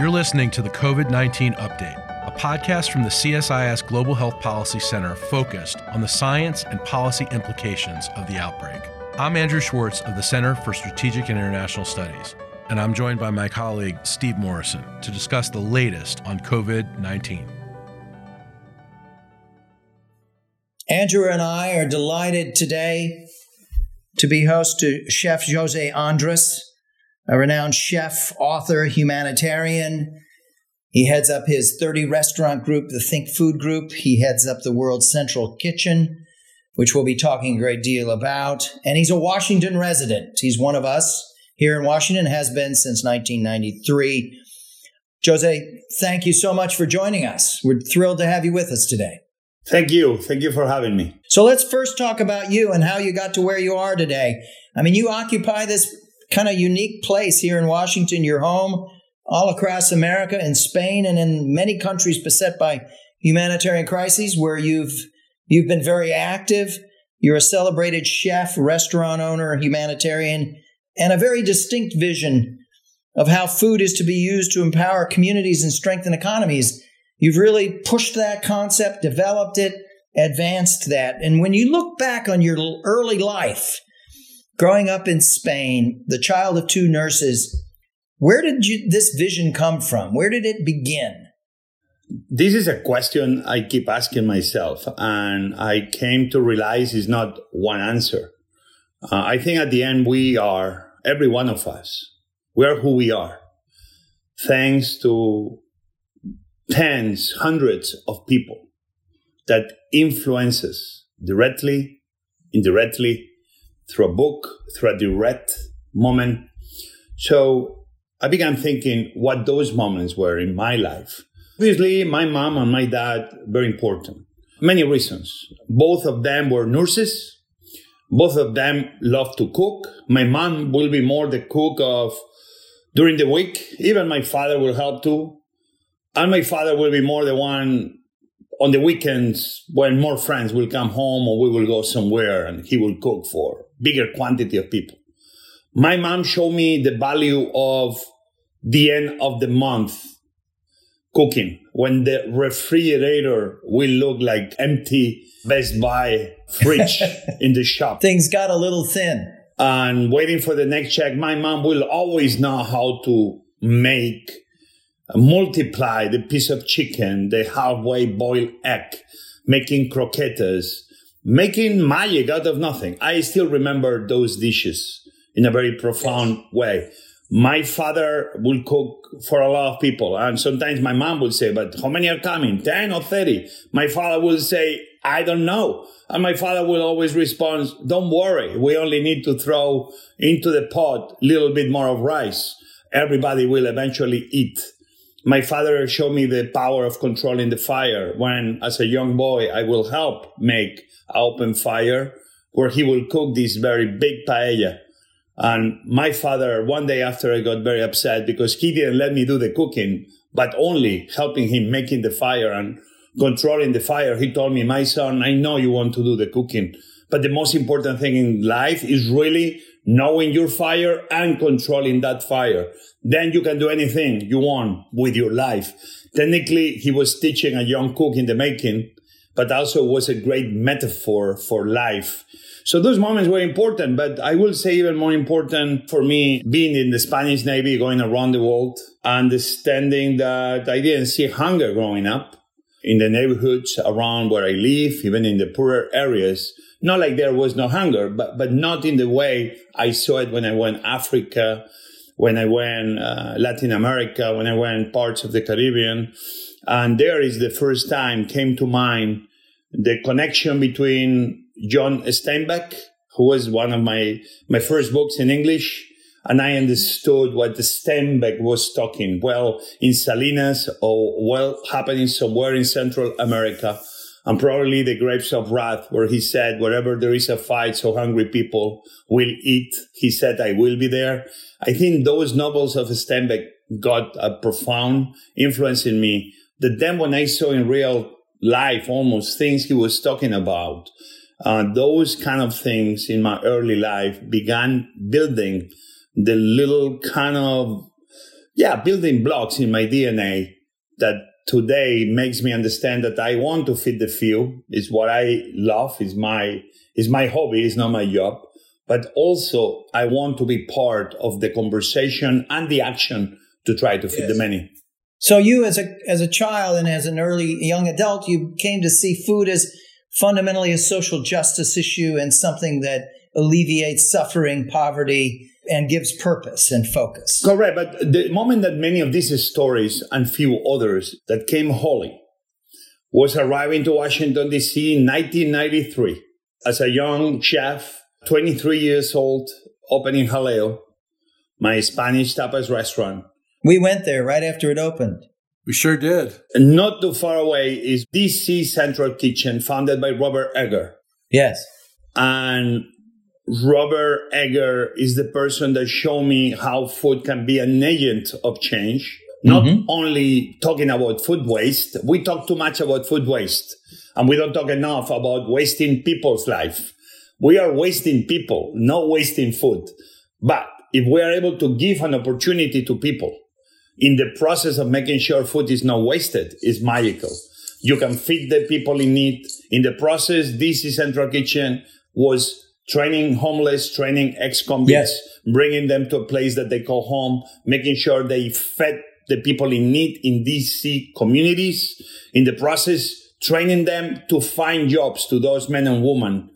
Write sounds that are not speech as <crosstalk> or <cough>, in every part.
You're listening to the COVID 19 Update, a podcast from the CSIS Global Health Policy Center focused on the science and policy implications of the outbreak. I'm Andrew Schwartz of the Center for Strategic and International Studies, and I'm joined by my colleague Steve Morrison to discuss the latest on COVID 19. Andrew and I are delighted today to be host to Chef Jose Andres a renowned chef, author, humanitarian. He heads up his 30 restaurant group, the Think Food Group. He heads up the World Central Kitchen, which we'll be talking a great deal about. And he's a Washington resident. He's one of us here in Washington, has been since 1993. Jose, thank you so much for joining us. We're thrilled to have you with us today. Thank you. Thank you for having me. So let's first talk about you and how you got to where you are today. I mean, you occupy this kind of unique place here in Washington, your home, all across America, in Spain, and in many countries beset by humanitarian crises, where you've you've been very active. You're a celebrated chef, restaurant owner, humanitarian, and a very distinct vision of how food is to be used to empower communities and strengthen economies. You've really pushed that concept, developed it, advanced that. And when you look back on your early life, growing up in Spain, the child of two nurses, where did you, this vision come from? Where did it begin? This is a question I keep asking myself, and I came to realize it's not one answer. Uh, I think at the end, we are, every one of us, we are who we are, thanks to tens, hundreds of people that influences directly, indirectly, through a book, through a direct moment. So I began thinking what those moments were in my life. Obviously, my mom and my dad, very important. Many reasons. Both of them were nurses. Both of them loved to cook. My mom will be more the cook of during the week. Even my father will help too. And my father will be more the one on the weekends when more friends will come home or we will go somewhere and he will cook for bigger quantity of people. My mom showed me the value of the end of the month cooking when the refrigerator will look like empty Best Buy fridge <laughs> in the shop. Things got a little thin. And waiting for the next check, my mom will always know how to make uh, multiply the piece of chicken, the halfway boiled egg, making croquettes, making magic out of nothing. I still remember those dishes in a very profound way. My father will cook for a lot of people. And sometimes my mom would say, but how many are coming? 10 or 30? My father will say, I don't know. And my father will always respond, don't worry. We only need to throw into the pot a little bit more of rice. Everybody will eventually eat. My father showed me the power of controlling the fire when, as a young boy, I will help make an open fire where he will cook this very big paella. And my father, one day after I got very upset because he didn't let me do the cooking, but only helping him making the fire and controlling the fire. He told me, my son, I know you want to do the cooking, but the most important thing in life is really knowing your fire and controlling that fire. Then you can do anything you want with your life. Technically, he was teaching a young cook in the making, but also was a great metaphor for life. So those moments were important, but I will say even more important for me being in the Spanish Navy, going around the world, understanding that I didn't see hunger growing up in the neighborhoods around where I live, even in the poorer areas. Not like there was no hunger, but, but not in the way I saw it when I went Africa, when I went uh, Latin America, when I went parts of the Caribbean. And there is the first time came to mind the connection between John Steinbeck, who was one of my, my first books in English, and I understood what the Steinbeck was talking. Well, in Salinas or well happening somewhere in Central America, and probably the grapes of wrath, where he said, wherever there is a fight, so hungry people will eat. He said, I will be there. I think those novels of Steinbeck got a profound influence in me that then when I saw in real life almost things he was talking about, uh, those kind of things in my early life began building the little kind of yeah, building blocks in my DNA that today makes me understand that I want to feed the few. Is what I love. Is my is my hobby. It's not my job. But also, I want to be part of the conversation and the action to try to feed yes. the many. So you, as a as a child and as an early young adult, you came to see food as fundamentally a social justice issue and something that alleviates suffering, poverty, and gives purpose and focus. Correct. But the moment that many of these stories and few others that came holy was arriving to Washington, D.C. in 1993 as a young chef, 23 years old, opening Jaleo, my Spanish tapas restaurant. We went there right after it opened. We sure did. And not too far away is DC Central Kitchen, founded by Robert Egger. Yes. And Robert Egger is the person that showed me how food can be an agent of change. Not mm-hmm. only talking about food waste, we talk too much about food waste and we don't talk enough about wasting people's life. We are wasting people, not wasting food. But if we are able to give an opportunity to people in the process of making sure food is not wasted, is magical. You can feed the people in need. In the process, DC Central Kitchen was training homeless, training ex-convicts, yes. bringing them to a place that they call home, making sure they fed the people in need in DC communities. In the process, training them to find jobs to those men and women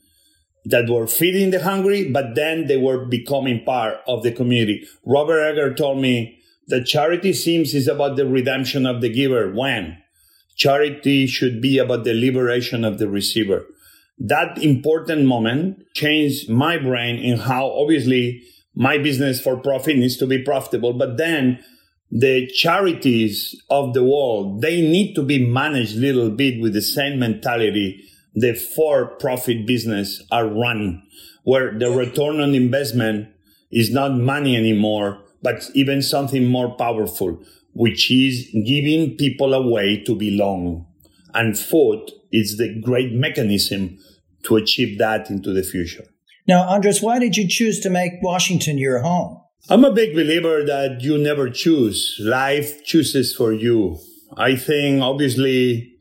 that were feeding the hungry, but then they were becoming part of the community. Robert Egger told me that charity seems is about the redemption of the giver when charity should be about the liberation of the receiver that important moment changed my brain in how obviously my business for profit needs to be profitable, but then the charities of the world, they need to be managed a little bit with the same mentality the for profit business are run, where the return on investment is not money anymore, but even something more powerful, which is giving people a way to belong. And food is the great mechanism to achieve that into the future. Now, Andres, why did you choose to make Washington your home? I'm a big believer that you never choose. Life chooses for you. I think, obviously,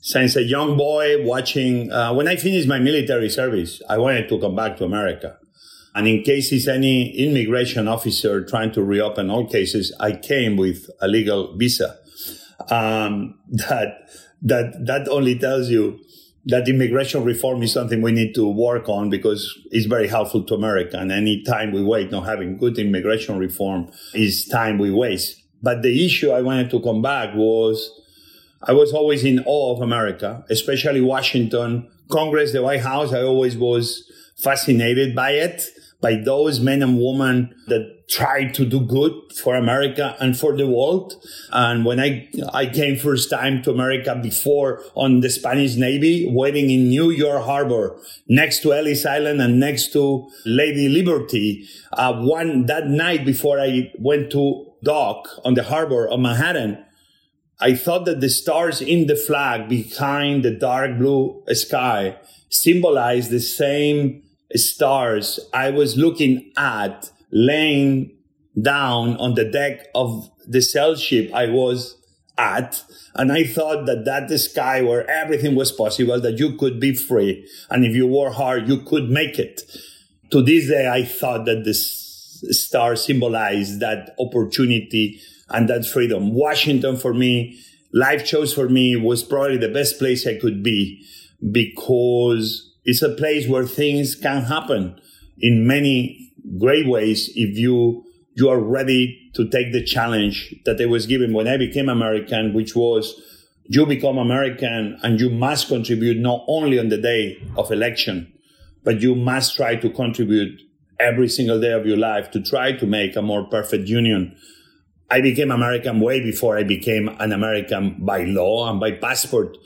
since a young boy watching, uh, when I finished my military service, I wanted to come back to America. And in cases any immigration officer trying to reopen all cases, I came with a legal visa. Um, <laughs> that, that, that only tells you that immigration reform is something we need to work on because it's very helpful to America. And any time we wait not having good immigration reform is time we waste. But the issue I wanted to come back was I was always in awe of America, especially Washington, Congress, the White House. I always was fascinated by it by those men and women that tried to do good for America and for the world. And when I, I came first time to America before on the Spanish Navy, waiting in New York Harbor next to Ellis Island and next to Lady Liberty, uh, one, that night before I went to dock on the harbor of Manhattan, I thought that the stars in the flag behind the dark blue sky symbolized the same stars I was looking at laying down on the deck of the sail ship I was at. And I thought that that the sky where everything was possible, that you could be free. And if you work hard, you could make it. To this day, I thought that this star symbolized that opportunity and that freedom. Washington for me, life choice for me was probably the best place I could be because it's a place where things can happen in many great ways if you you are ready to take the challenge that I was given when I became American, which was you become American and you must contribute not only on the day of election, but you must try to contribute every single day of your life to try to make a more perfect union. I became American way before I became an American by law and by passport.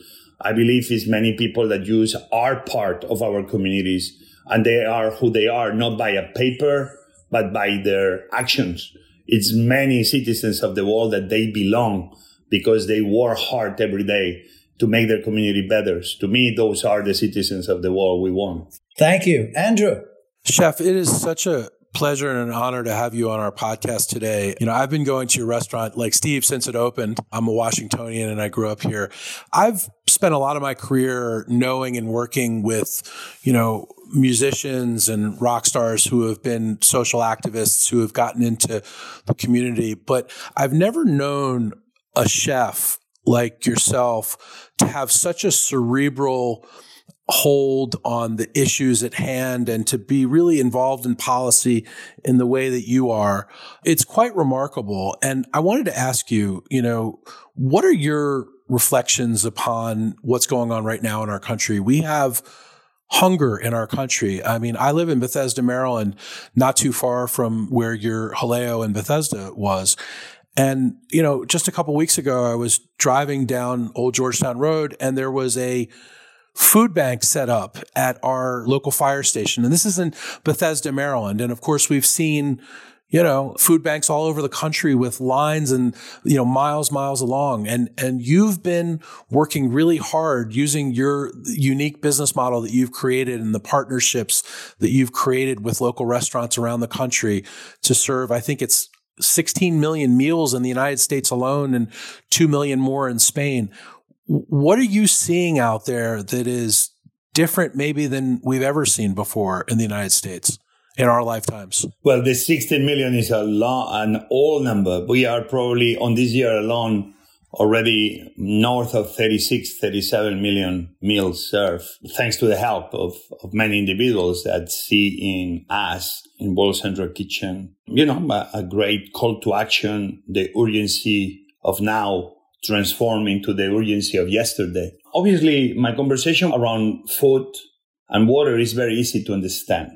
I believe is many people that use are part of our communities and they are who they are, not by a paper, but by their actions. It's many citizens of the world that they belong because they work hard every day to make their community better. To me, those are the citizens of the world we want. Thank you. Andrew. Chef, it is such a pleasure and an honor to have you on our podcast today. You know, I've been going to your restaurant like Steve since it opened. I'm a Washingtonian and I grew up here. I've spent a lot of my career knowing and working with, you know, musicians and rock stars who have been social activists who have gotten into the community, but I've never known a chef like yourself to have such a cerebral hold on the issues at hand and to be really involved in policy in the way that you are. It's quite remarkable. And I wanted to ask you, you know, what are your reflections upon what's going on right now in our country? We have hunger in our country. I mean, I live in Bethesda, Maryland, not too far from where your Jaleo in Bethesda was. And, you know, just a couple weeks ago, I was driving down Old Georgetown Road and there was a food bank set up at our local fire station. And this is in Bethesda, Maryland. And of course, we've seen, you know, food banks all over the country with lines and, you know, miles, miles along. And, and you've been working really hard using your unique business model that you've created and the partnerships that you've created with local restaurants around the country to serve, I think it's 16 million meals in the United States alone and 2 million more in Spain. What are you seeing out there that is different maybe than we've ever seen before in the United States in our lifetimes? Well, the 16 million is a lot, an old number. We are probably on this year alone already north of 36, 37 million meals served, thanks to the help of, of many individuals that see in us, in World Central Kitchen, you know, a, a great call to action, the urgency of now transform into the urgency of yesterday. Obviously, my conversation around food and water is very easy to understand.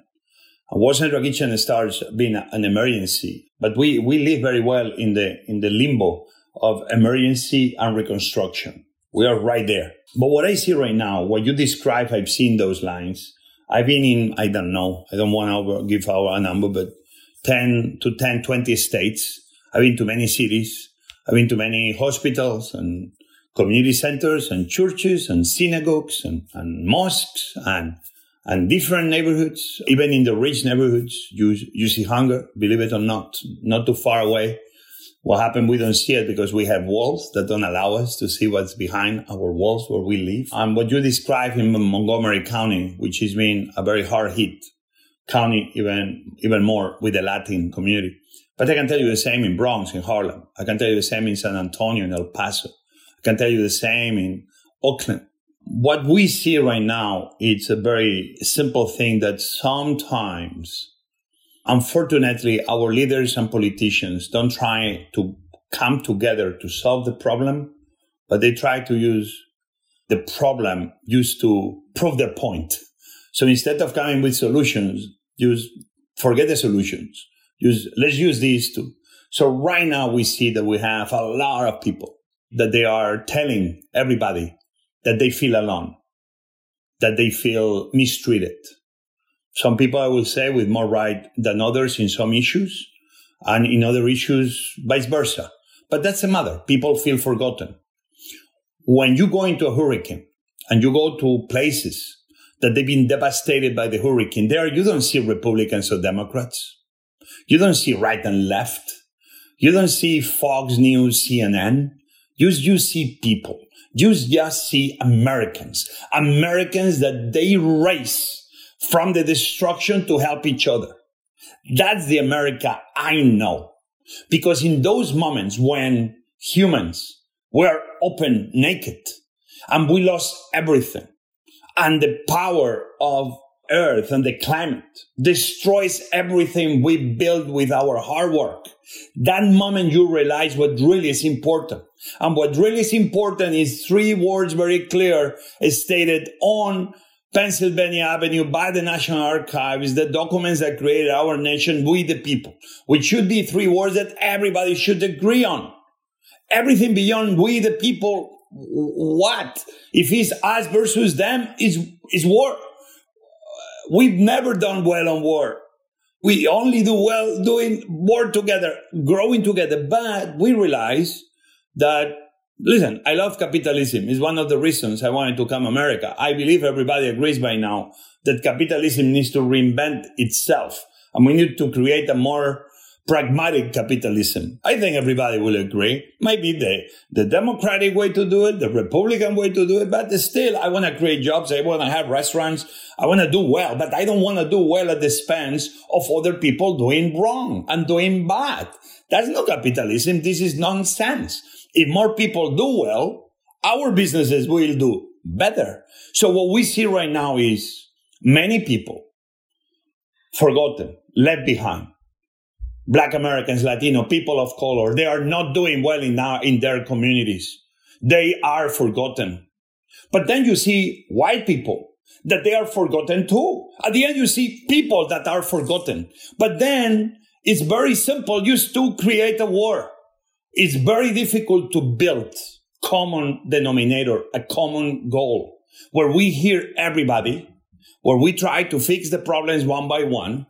World Central Kitchen starts being an emergency, but we, we live very well in the, in the limbo of emergency and reconstruction. We are right there. But what I see right now, what you describe, I've seen those lines. I've been in, I don't know, I don't want to give out a number, but 10 to 10, 20 states. I've been to many cities. I've been to many hospitals and community centers and churches and synagogues and, and mosques and and different neighborhoods, even in the rich neighborhoods, you, you see hunger, believe it or not, not too far away. What happened? We don't see it because we have walls that don't allow us to see what's behind our walls where we live. And what you describe in Montgomery County, which has been a very hard hit county, even, even more with the Latin community. But I can tell you the same in Bronx, in Harlem. I can tell you the same in San Antonio, in El Paso. I can tell you the same in Oakland. What we see right now, it's a very simple thing that sometimes Unfortunately, our leaders and politicians don't try to come together to solve the problem, but they try to use the problem used to prove their point. So instead of coming with solutions, use forget the solutions. Use let's use these two. So right now we see that we have a lot of people that they are telling everybody that they feel alone, that they feel mistreated, some people, I will say, with more right than others in some issues, and in other issues, vice versa. But that's a matter. People feel forgotten. When you go into a hurricane and you go to places that they've been devastated by the hurricane, there you don't see Republicans or Democrats. You don't see right and left. You don't see Fox News, CNN. You, you see people. You just see Americans. Americans that they race from the destruction to help each other. That's the America I know. Because in those moments when humans were open naked and we lost everything and the power of earth and the climate destroys everything we build with our hard work. That moment you realize what really is important. And what really is important is three words very clear stated on Pennsylvania Avenue by the National Archives, the documents that created our nation with the people, which should be three words that everybody should agree on. Everything beyond we the people, what? If it's us versus them, is is war. We've never done well on war. We only do well doing war together, growing together. But we realize that Listen, I love capitalism. It's one of the reasons I wanted to come America. I believe everybody agrees by now that capitalism needs to reinvent itself And we need to create a more pragmatic capitalism. I think everybody will agree. Maybe the, the democratic way to do it, the Republican way to do it, but still, I want to create jobs. I want to have restaurants. I want to do well, but I don't want to do well at the expense of other people doing wrong and doing bad. That's not capitalism. This is nonsense. If more people do well, our businesses will do better. So what we see right now is many people forgotten, left behind black Americans, Latino, people of color, they are not doing well in, now in their communities. They are forgotten. But then you see white people that they are forgotten too. At the end, you see people that are forgotten. But then it's very simple. You still create a war. It's very difficult to build common denominator, a common goal where we hear everybody, where we try to fix the problems one by one,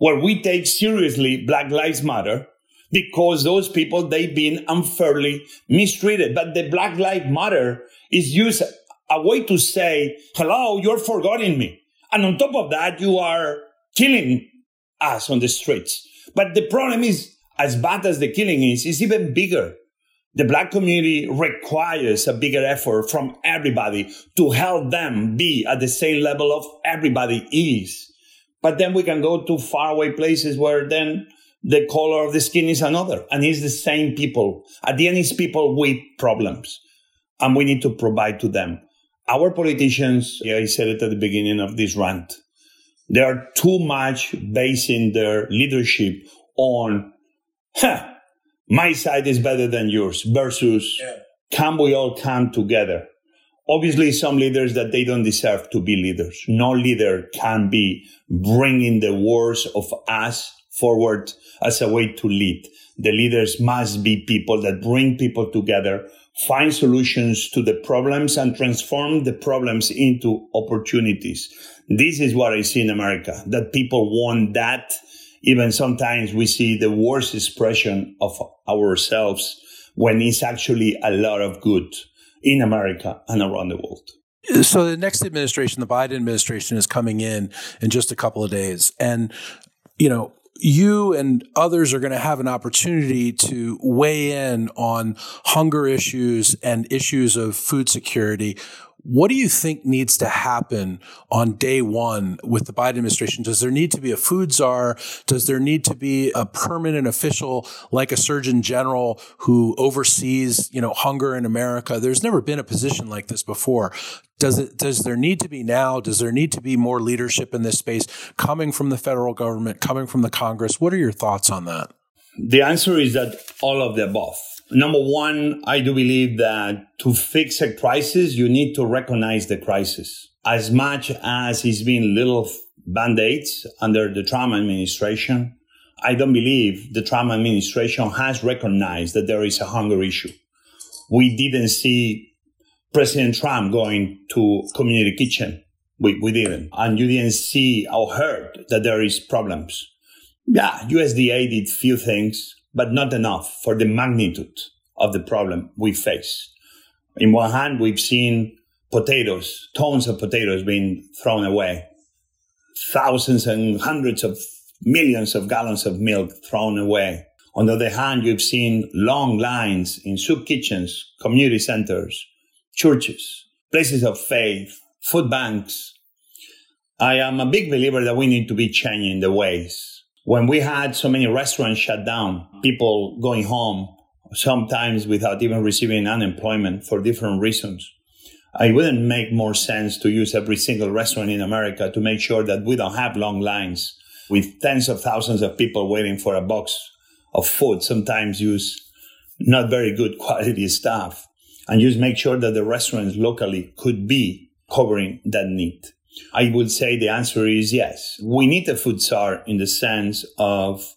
where we take seriously Black Lives Matter because those people, they've been unfairly mistreated. But the Black Lives Matter is used a way to say, hello, you're forgetting me. And on top of that, you are killing us on the streets. But the problem is, as bad as the killing is, is even bigger. The black community requires a bigger effort from everybody to help them be at the same level of everybody is. But then we can go to faraway places where then the color of the skin is another. And it's the same people. At the end, it's people with problems. And we need to provide to them. Our politicians, yeah, I said it at the beginning of this rant, they are too much basing their leadership on, huh, my side is better than yours versus yeah. can we all come together? Obviously some leaders that they don't deserve to be leaders. No leader can be bringing the words of us forward as a way to lead. The leaders must be people that bring people together, find solutions to the problems and transform the problems into opportunities. This is what I see in America, that people want that. Even sometimes we see the worst expression of ourselves when it's actually a lot of good in America and around the world. So the next administration, the Biden administration, is coming in in just a couple of days, and you know you and others are going to have an opportunity to weigh in on hunger issues and issues of food security. What do you think needs to happen on day one with the Biden administration? Does there need to be a food czar? Does there need to be a permanent official like a surgeon general who oversees, you know, hunger in America? There's never been a position like this before. Does it, does there need to be now? Does there need to be more leadership in this space coming from the federal government, coming from the Congress? What are your thoughts on that? The answer is that all of the above. Number one, I do believe that to fix a crisis, you need to recognize the crisis. As much as it's been little band-aids under the Trump administration, I don't believe the Trump administration has recognized that there is a hunger issue. We didn't see President Trump going to community kitchen. We, we didn't. And you didn't see or heard that there is problems. Yeah, USDA did few things but not enough for the magnitude of the problem we face. In one hand, we've seen potatoes, tons of potatoes being thrown away, thousands and hundreds of millions of gallons of milk thrown away. On the other hand, you've seen long lines in soup kitchens, community centers, churches, places of faith, food banks. I am a big believer that we need to be changing the ways when we had so many restaurants shut down, people going home, sometimes without even receiving unemployment for different reasons, it wouldn't make more sense to use every single restaurant in America to make sure that we don't have long lines with tens of thousands of people waiting for a box of food, sometimes use not very good <laughs> quality stuff, and just make sure that the restaurants locally could be covering that need. I would say the answer is yes. We need a food czar in the sense of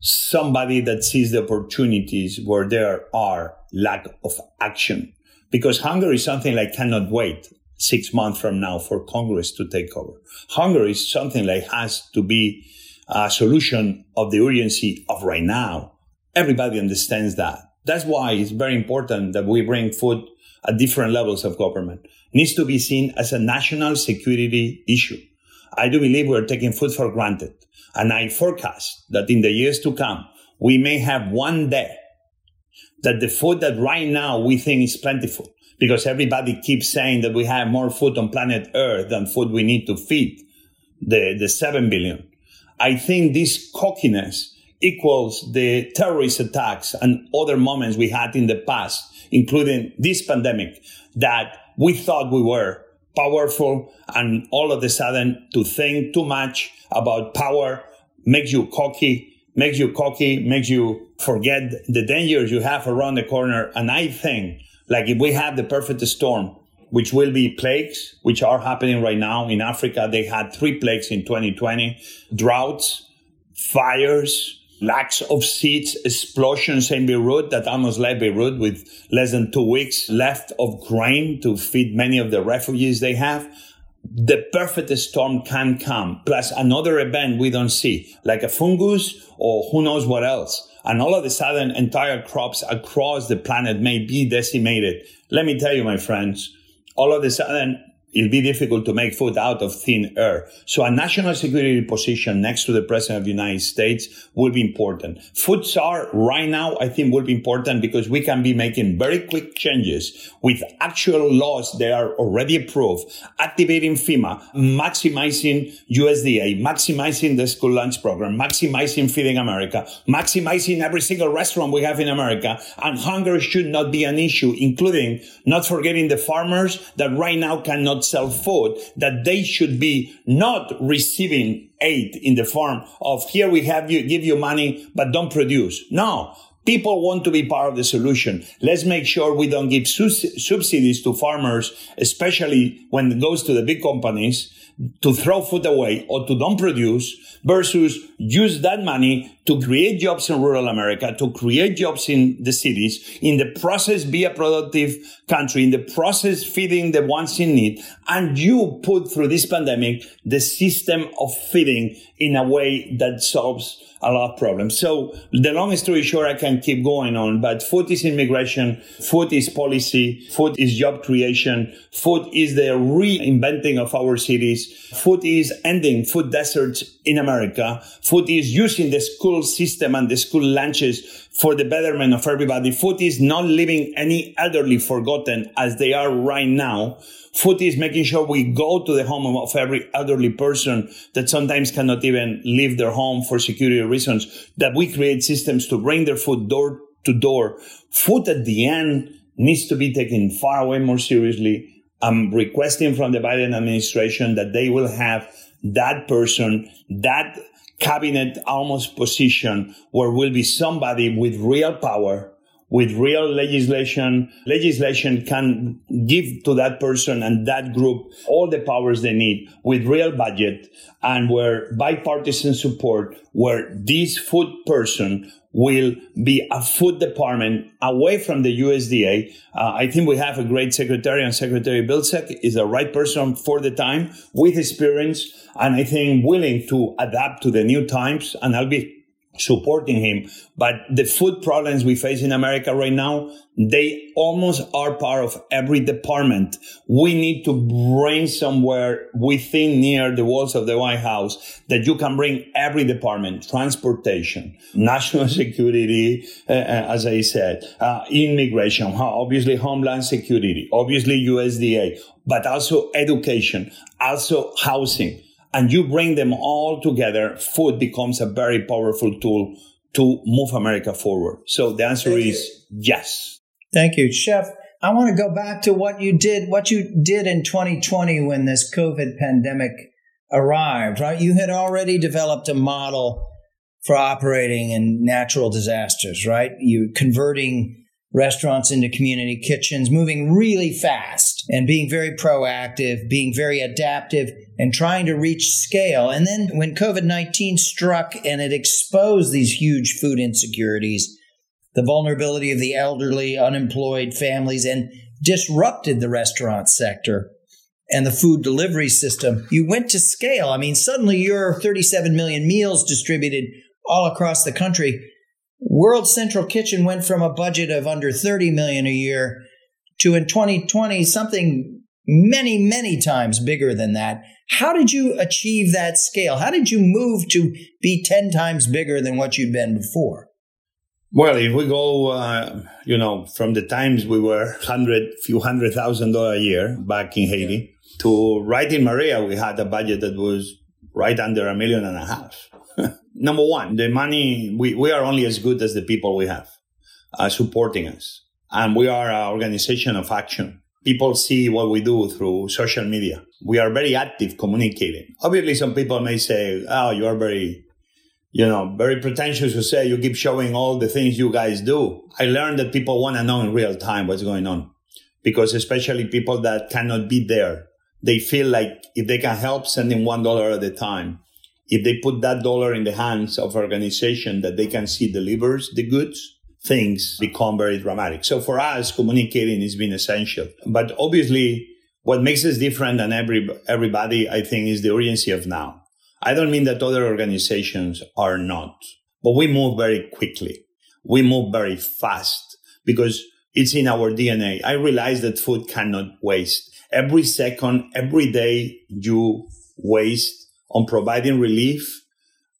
somebody that sees the opportunities where there are lack of action. Because hunger is something like cannot wait six months from now for Congress to take over. Hunger is something like has to be a solution of the urgency of right now. Everybody understands that. That's why it's very important that we bring food at different levels of government needs to be seen as a national security issue. I do believe we're taking food for granted. And I forecast that in the years to come, we may have one day that the food that right now we think is plentiful because everybody keeps saying that we have more food on planet Earth than food we need to feed the, the 7 billion. I think this cockiness equals the terrorist attacks and other moments we had in the past, including this pandemic, that we thought we were powerful and all of a sudden to think too much about power makes you cocky, makes you cocky, makes you forget the dangers you have around the corner. And I think like if we have the perfect storm, which will be plagues, which are happening right now in Africa, they had three plagues in 2020, droughts, fires, lacks of seeds, explosions in Beirut that almost left Beirut with less than two weeks left of grain to feed many of the refugees they have. The perfect storm can come, plus another event we don't see, like a fungus or who knows what else. And all of a sudden, entire crops across the planet may be decimated. Let me tell you, my friends, all of a sudden, it'll be difficult to make food out of thin air. So a national security position next to the president of the United States will be important. Food czar right now, I think will be important because we can be making very quick changes with actual laws that are already approved, activating FEMA, maximizing USDA, maximizing the school lunch program, maximizing Feeding America, maximizing every single restaurant we have in America. And hunger should not be an issue, including not forgetting the farmers that right now cannot not sell food, that they should be not receiving aid in the form of here we have you, give you money, but don't produce. No. People want to be part of the solution. Let's make sure we don't give subsidies to farmers, especially when it goes to the big companies to throw food away or to don't produce versus use that money to create jobs in rural America, to create jobs in the cities, in the process be a productive country, in the process feeding the ones in need. And you put through this pandemic the system of feeding in a way that solves a lot of problems. So the long story short, I can keep going on, but food is immigration, food is policy, food is job creation, food is the reinventing of our cities, food is ending food deserts in America, food is using the school system and the school lunches for the betterment of everybody. Food is not leaving any elderly forgotten as they are right now. Food is making sure we go to the home of every elderly person that sometimes cannot even leave their home for security reasons, that we create systems to bring their food door to door. Food at the end needs to be taken far away more seriously. I'm requesting from the Biden administration that they will have that person, that cabinet almost position where will be somebody with real power with real legislation, legislation can give to that person and that group all the powers they need with real budget and where bipartisan support, where this food person will be a food department away from the USDA. Uh, I think we have a great secretary and Secretary Vilsack is the right person for the time with experience and I think willing to adapt to the new times. And I'll be supporting him. But the food problems we face in America right now, they almost are part of every department. We need to bring somewhere within near the walls of the White House that you can bring every department, transportation, <laughs> national security, uh, uh as I said, uh, immigration, obviously homeland security, obviously USDA, but also education, also housing and you bring them all together, food becomes a very powerful tool to move America forward. So the answer Thank is you. yes. Thank you, Chef. I want to go back to what you did, what you did in 2020 when this COVID pandemic arrived, right? You had already developed a model for operating in natural disasters, right? You converting restaurants into community kitchens, moving really fast and being very proactive, being very adaptive and trying to reach scale. And then when COVID 19 struck and it exposed these huge food insecurities, the vulnerability of the elderly, unemployed families, and disrupted the restaurant sector and the food delivery system, you went to scale. I mean, suddenly you're 37 million meals distributed all across the country World Central Kitchen went from a budget of under 30 million a year to in 2020 something many, many times bigger than that. How did you achieve that scale? How did you move to be 10 times bigger than what you'd been before? Well, if we go, uh, you know, from the times we were hundred, few hundred thousand dollar a year back in Haiti to right in Maria, we had a budget that was right under a million and a half. Number one, the money, we, we are only as good as the people we have uh, supporting us. And we are an organization of action. People see what we do through social media. We are very active communicating. Obviously, some people may say, oh, you are very, you know, very pretentious to say you keep showing all the things you guys do. I learned that people want to know in real time what's going on because especially people that cannot be there, they feel like if they can help sending one dollar at a time, if they put that dollar in the hands of organization that they can see delivers the goods, things become very dramatic. So for us, communicating has been essential. But obviously, what makes us different than every, everybody, I think, is the urgency of now. I don't mean that other organizations are not, but we move very quickly. We move very fast because it's in our DNA. I realize that food cannot waste. Every second, every day you waste on providing relief,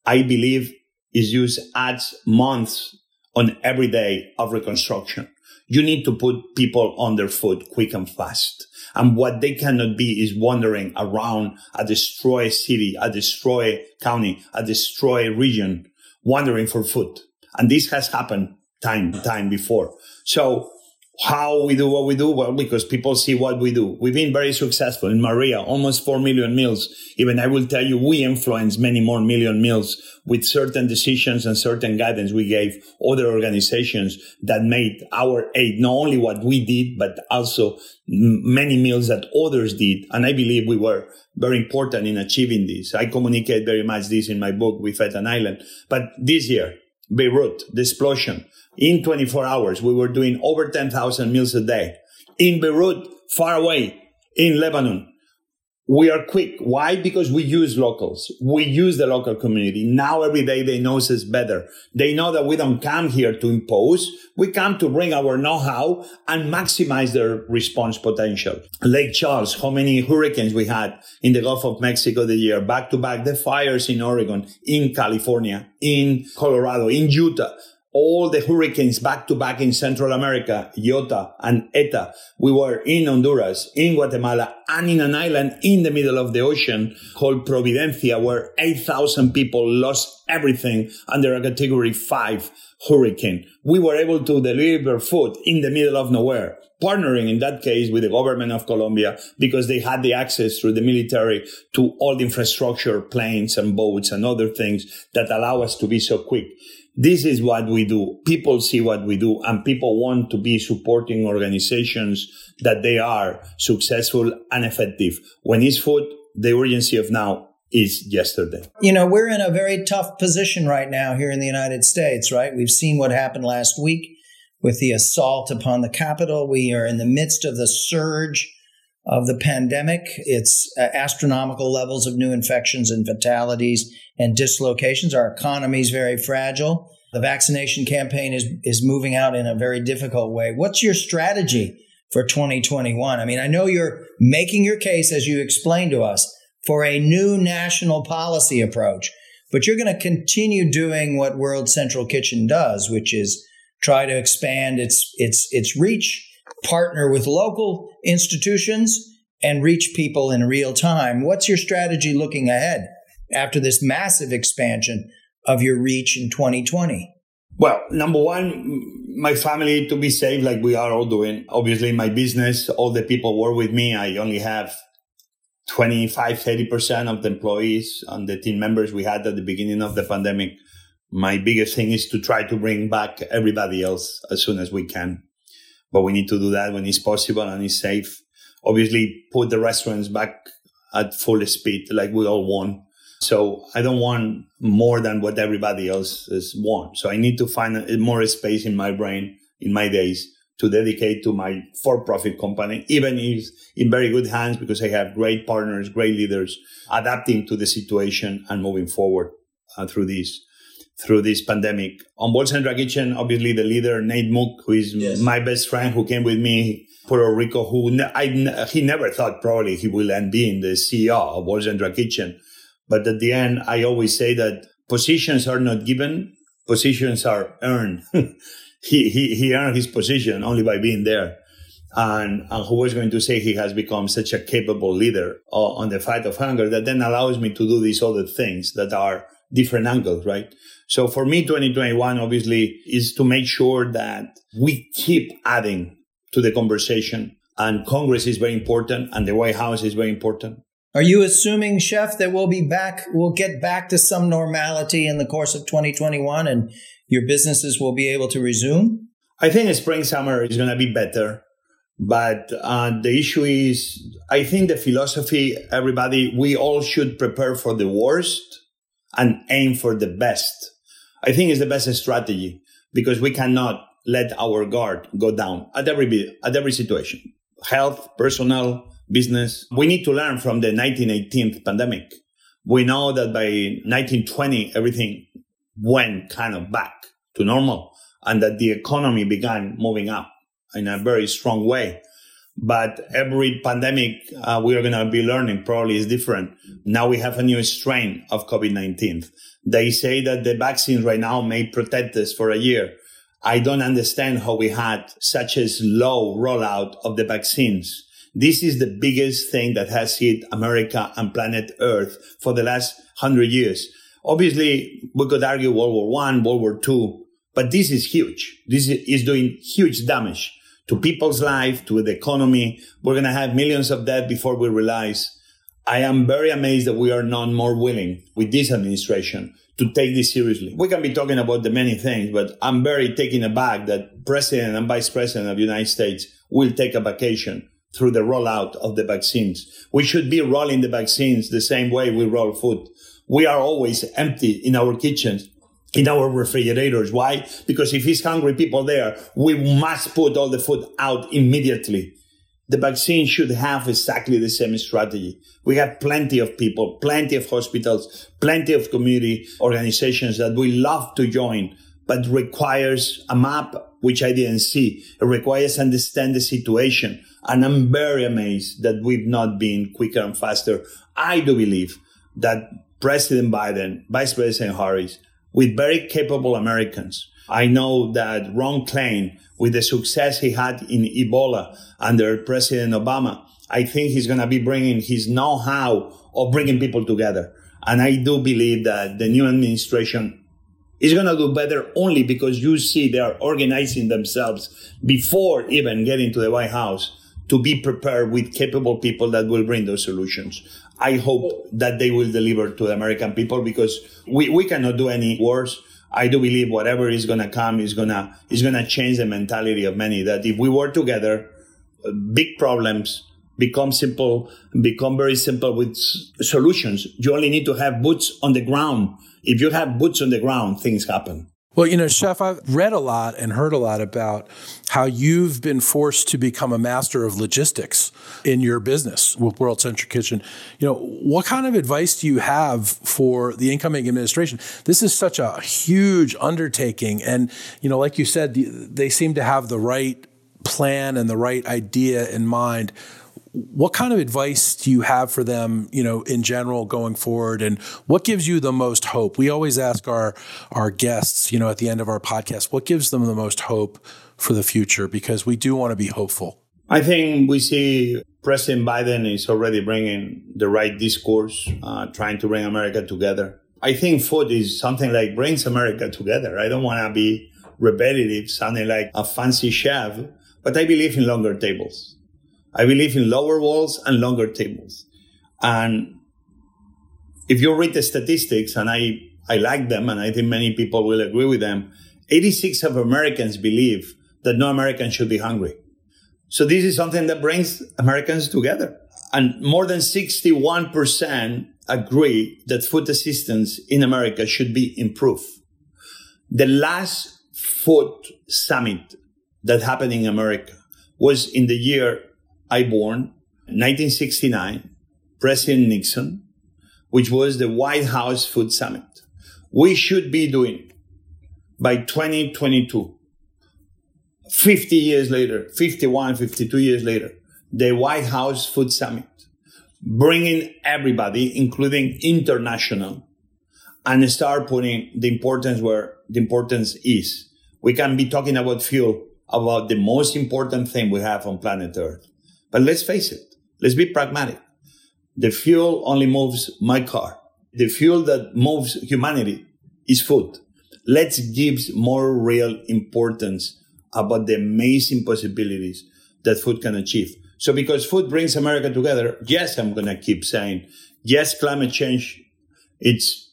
I believe is used adds months on every day of reconstruction. You need to put people on their foot quick and fast. And what they cannot be is wandering around a destroyed city, a destroyed county, a destroyed region, wandering for food. And this has happened time, time before. So how we do what we do? Well, because people see what we do. We've been very successful in Maria, almost 4 million meals. Even I will tell you, we influence many more million meals with certain decisions and certain guidance we gave other organizations that made our aid not only what we did, but also many meals that others did. And I believe we were very important in achieving this. I communicate very much this in my book We Fed an Island. But this year, Beirut, the explosion, in 24 hours, we were doing over 10,000 meals a day. In Beirut, far away, in Lebanon, we are quick. Why? Because we use locals. We use the local community. Now every day they know us better. They know that we don't come here to impose. We come to bring our know-how and maximize their response potential. Lake Charles, how many hurricanes we had in the Gulf of Mexico the year, back to back, the fires in Oregon, in California, in Colorado, in Utah all the hurricanes back to back in Central America, Iota and Eta. We were in Honduras, in Guatemala, and in an island in the middle of the ocean called Providencia, where 8,000 people lost everything under a category five hurricane. We were able to deliver food in the middle of nowhere, partnering in that case with the government of Colombia because they had the access through the military to all the infrastructure, planes and boats and other things that allow us to be so quick. This is what we do. People see what we do and people want to be supporting organizations that they are successful and effective. When it's food, the urgency of now is yesterday. You know, we're in a very tough position right now here in the United States, right? We've seen what happened last week with the assault upon the Capitol. We are in the midst of the surge of the pandemic. It's uh, astronomical levels of new infections and fatalities and dislocations. Our economy is very fragile. The vaccination campaign is, is moving out in a very difficult way. What's your strategy for 2021? I mean, I know you're making your case, as you explained to us, for a new national policy approach, but you're going to continue doing what World Central Kitchen does, which is try to expand its, its, its reach, partner with local institutions, and reach people in real time. What's your strategy looking ahead? after this massive expansion of your reach in 2020? Well, number one, my family to be safe, like we are all doing. Obviously, my business, all the people work with me. I only have 25, 30% of the employees and the team members we had at the beginning of the pandemic. My biggest thing is to try to bring back everybody else as soon as we can. But we need to do that when it's possible and it's safe. Obviously, put the restaurants back at full speed like we all want so I don't want more than what everybody else is want. So I need to find more space in my brain, in my days to dedicate to my for-profit company, even if in very good hands because I have great partners, great leaders adapting to the situation and moving forward uh, through this. Through this pandemic. On World Central Kitchen, obviously the leader, Nate Mook, who is yes. my best friend who came with me, Puerto Rico, who I, he never thought probably he will end being the CEO of World Central Kitchen. But at the end, I always say that positions are not given, positions are earned. <laughs> he, he, he earned his position only by being there. And, and who was going to say he has become such a capable leader on the fight of hunger that then allows me to do these other things that are different angles, right? So for me, 2021 obviously is to make sure that we keep adding to the conversation and Congress is very important and the White House is very important. Are you assuming, Chef, that we'll be back, we'll get back to some normality in the course of 2021 and your businesses will be able to resume? I think spring, summer is going to be better. But uh, the issue is, I think the philosophy, everybody, we all should prepare for the worst and aim for the best. I think is the best strategy because we cannot let our guard go down at every at every situation. Health, personal, business. We need to learn from the 1918 pandemic. We know that by 1920 everything went kind of back to normal and that the economy began moving up in a very strong way. But every pandemic uh, we are going to be learning probably is different. Now we have a new strain of COVID-19. They say that the vaccines right now may protect us for a year. I don't understand how we had such a slow rollout of the vaccines. This is the biggest thing that has hit America and planet Earth for the last hundred years. Obviously, we could argue World War One, World War Two, but this is huge. This is doing huge damage to people's life, to the economy. We're going to have millions of death before we realize. I am very amazed that we are not more willing with this administration to take this seriously. We can be talking about the many things, but I'm very taken aback that President and Vice President of the United States will take a vacation through the rollout of the vaccines. We should be rolling the vaccines the same way we roll food. We are always empty in our kitchens in our refrigerators. Why? Because if he's hungry people there, we must put all the food out immediately. The vaccine should have exactly the same strategy. We have plenty of people, plenty of hospitals, plenty of community organizations that we love to join, but requires a map, which I didn't see. It requires understand the situation. And I'm very amazed that we've not been quicker and faster. I do believe that President Biden, Vice President Harris, with very capable Americans. I know that Ron Klain, with the success he had in Ebola under President Obama, I think he's going to be bringing his know-how of bringing people together. And I do believe that the new administration is going to do better only because you see they are organizing themselves before even getting to the White House to be prepared with capable people that will bring those solutions. I hope that they will deliver to the American people because we, we cannot do any worse. I do believe whatever is going to come is going to is going to change the mentality of many. That if we work together, big problems become simple, become very simple with solutions. You only need to have boots on the ground. If you have boots on the ground, things happen. Well, you know, Chef, I've read a lot and heard a lot about how you've been forced to become a master of logistics in your business with World Central Kitchen. You know, what kind of advice do you have for the incoming administration? This is such a huge undertaking. And, you know, like you said, they seem to have the right plan and the right idea in mind what kind of advice do you have for them, you know, in general going forward and what gives you the most hope? We always ask our our guests, you know, at the end of our podcast, what gives them the most hope for the future because we do want to be hopeful. I think we see President Biden is already bringing the right discourse, uh, trying to bring America together. I think food is something like brings America together. I don't want to be repetitive, sounding like a fancy chef, but I believe in longer tables. I believe in lower walls and longer tables. And if you read the statistics, and I, I like them, and I think many people will agree with them, 86 of Americans believe that no American should be hungry. So this is something that brings Americans together. And more than 61% agree that food assistance in America should be improved. The last food summit that happened in America was in the year I born 1969, President Nixon, which was the White House Food Summit. we should be doing by 2022. 50 years later, 51, 52 years later, the White House Food Summit, bringing everybody, including international, and start putting the importance where the importance is. We can be talking about fuel, about the most important thing we have on planet Earth. But let's face it, let's be pragmatic. The fuel only moves my car. The fuel that moves humanity is food. Let's give more real importance about the amazing possibilities that food can achieve. So because food brings America together, yes, I'm going to keep saying, yes, climate change, it's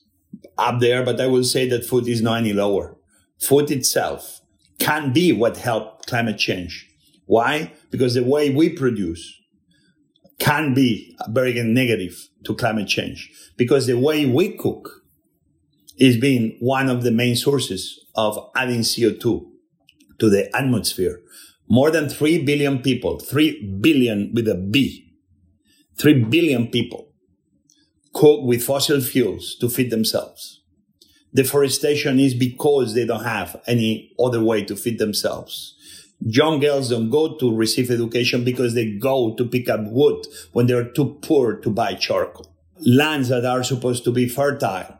up there, but I will say that food is not any lower. Food itself can be what helped climate change. Why? Because the way we produce can be very negative to climate change because the way we cook is being one of the main sources of adding CO2 to the atmosphere. More than 3 billion people, 3 billion with a B, 3 billion people cook with fossil fuels to feed themselves. Deforestation is because they don't have any other way to feed themselves. Young girls don't go to receive education because they go to pick up wood when they're too poor to buy charcoal. Lands that are supposed to be fertile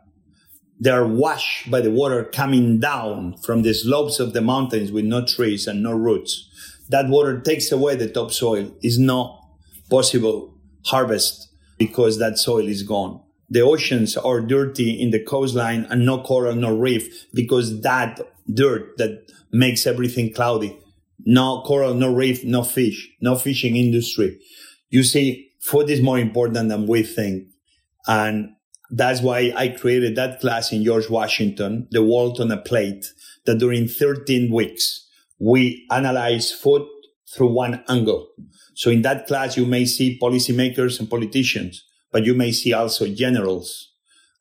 they are washed by the water coming down from the slopes of the mountains with no trees and no roots. That water takes away the topsoil. Is not possible harvest because that soil is gone. The oceans are dirty in the coastline and no coral, no reef because that dirt that makes everything cloudy. No coral, no reef, no fish, no fishing industry. You see, food is more important than we think. And that's why I created that class in George Washington, The World on a Plate, that during 13 weeks, we analyze food through one angle. So in that class, you may see policymakers and politicians, but you may see also generals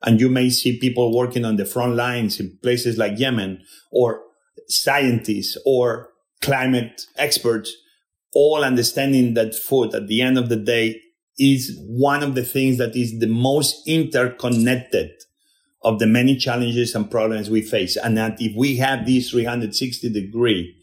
and you may see people working on the front lines in places like Yemen or scientists or climate experts, all understanding that food at the end of the day is one of the things that is the most interconnected of the many challenges and problems we face. And that if we have this 360 degree,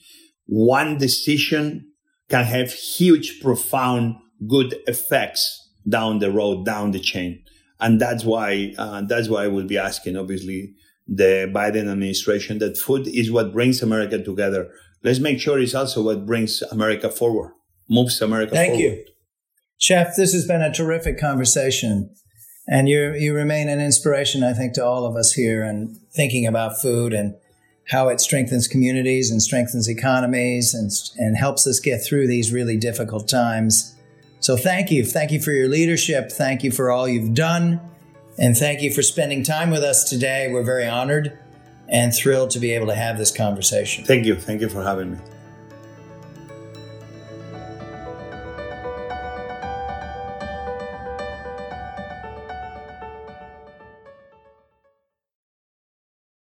one decision can have huge, profound, good effects down the road, down the chain. And that's why, uh, that's why I will be asking, obviously, the Biden administration that food is what brings America together. Let's make sure it's also what brings America forward, moves America forward Thank forward. you. Chef, this has been a terrific conversation. And you you remain an inspiration, I think, to all of us here and thinking about food and how it strengthens communities and strengthens economies and, and helps us get through these really difficult times. So thank you. Thank you for your leadership. Thank you for all you've done. And thank you for spending time with us today. We're very honored and thrilled to be able to have this conversation. Thank you. Thank you for having me.